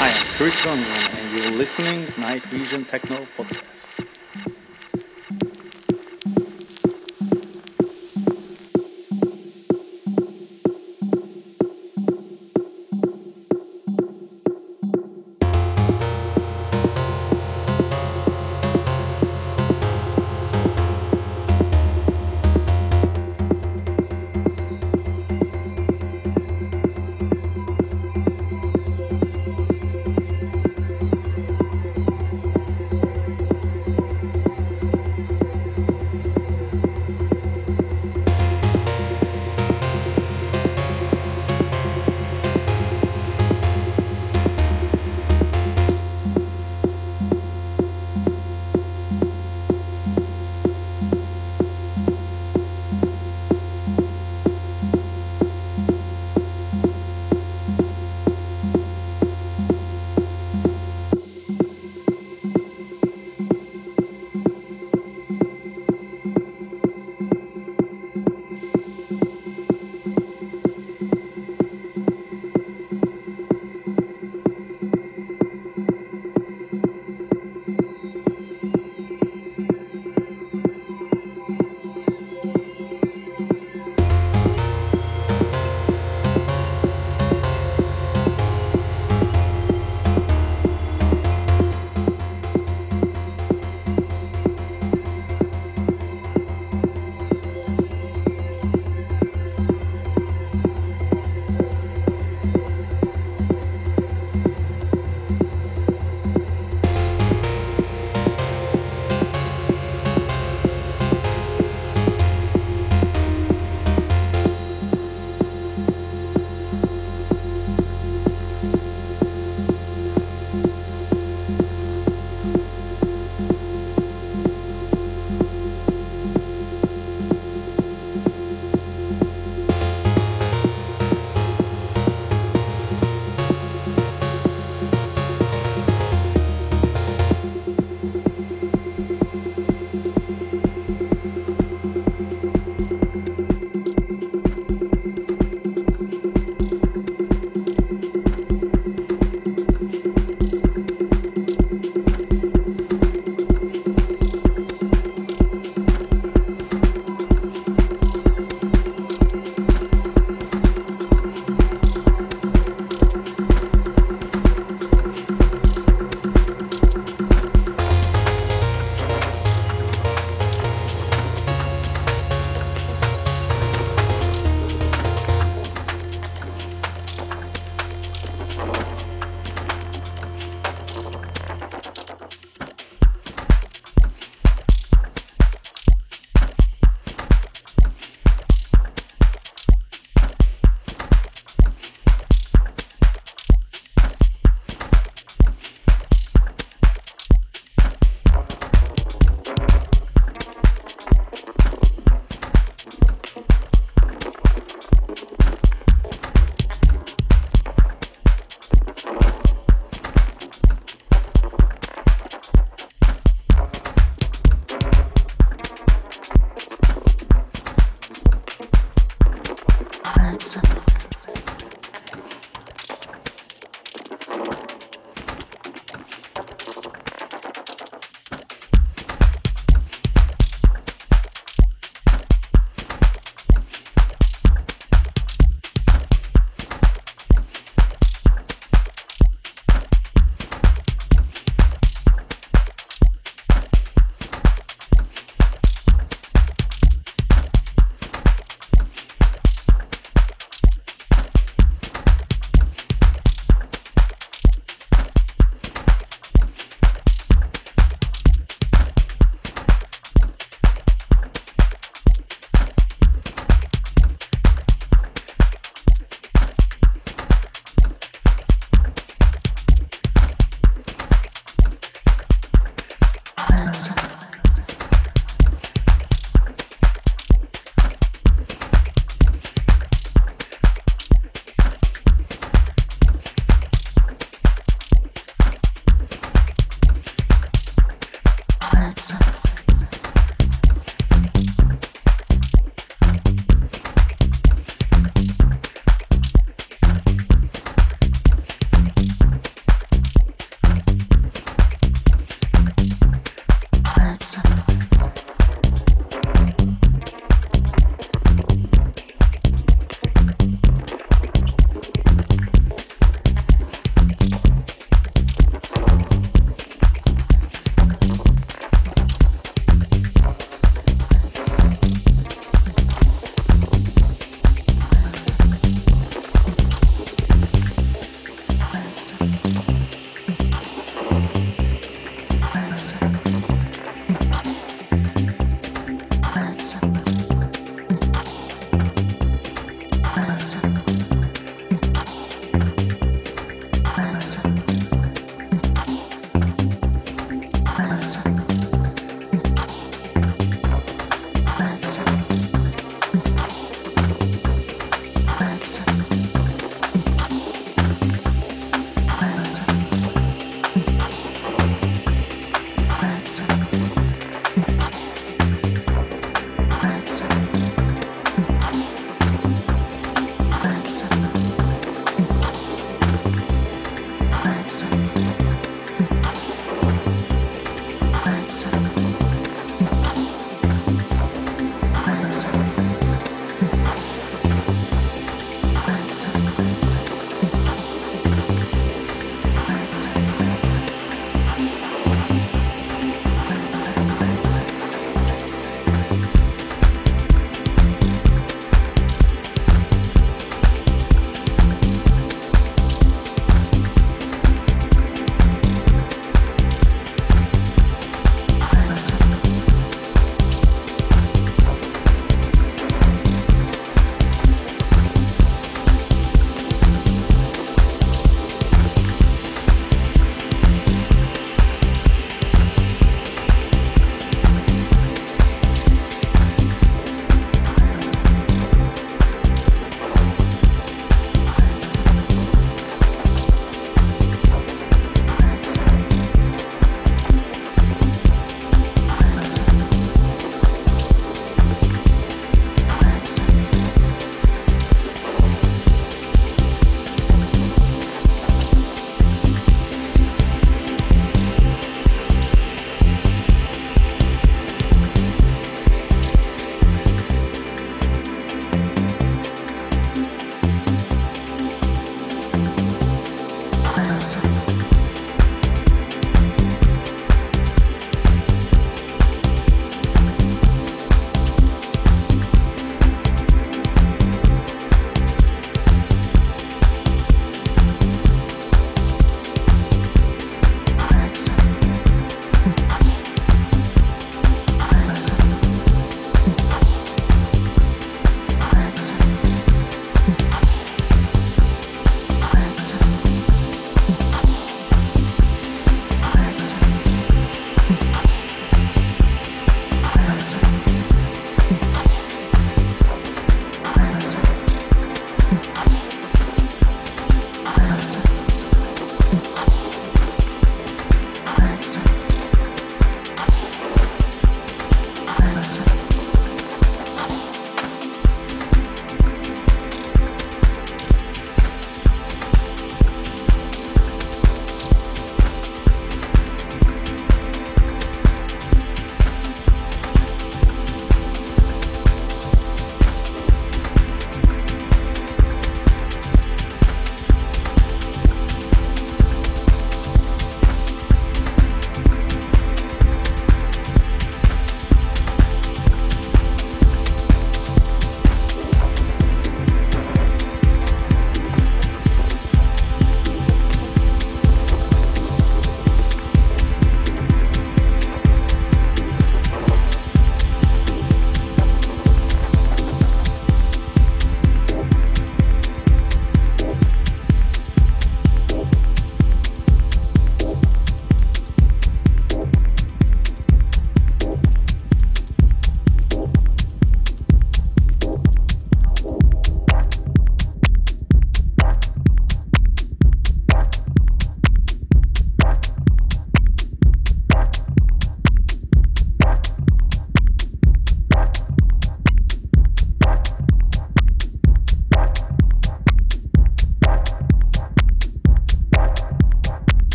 Hi, I'm Chriss Ronson, and you're listening NightVision Techno Podcast.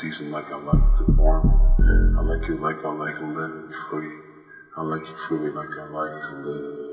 Season like I like the warmth. I like you like I like living free. I like you freely like I like to live.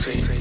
sí.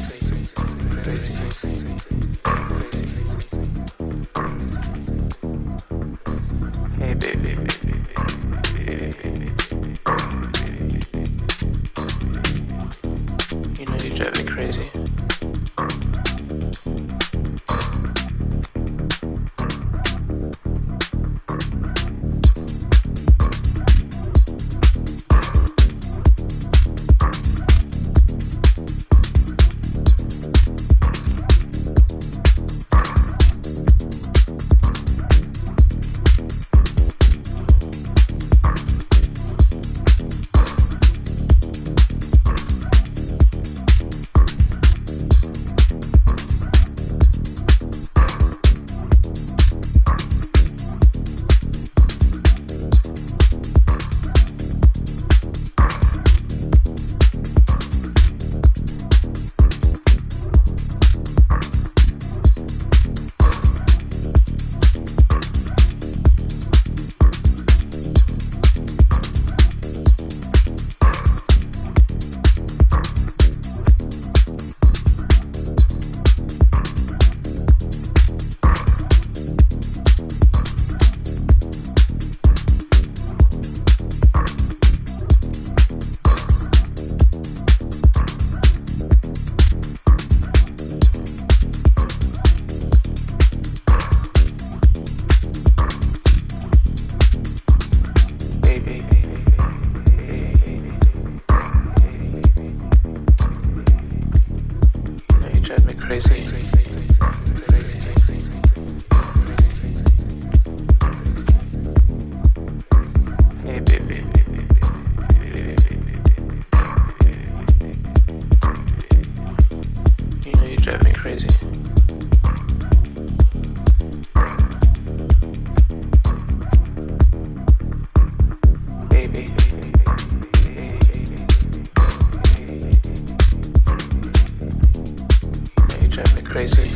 Me crazy.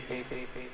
Baby.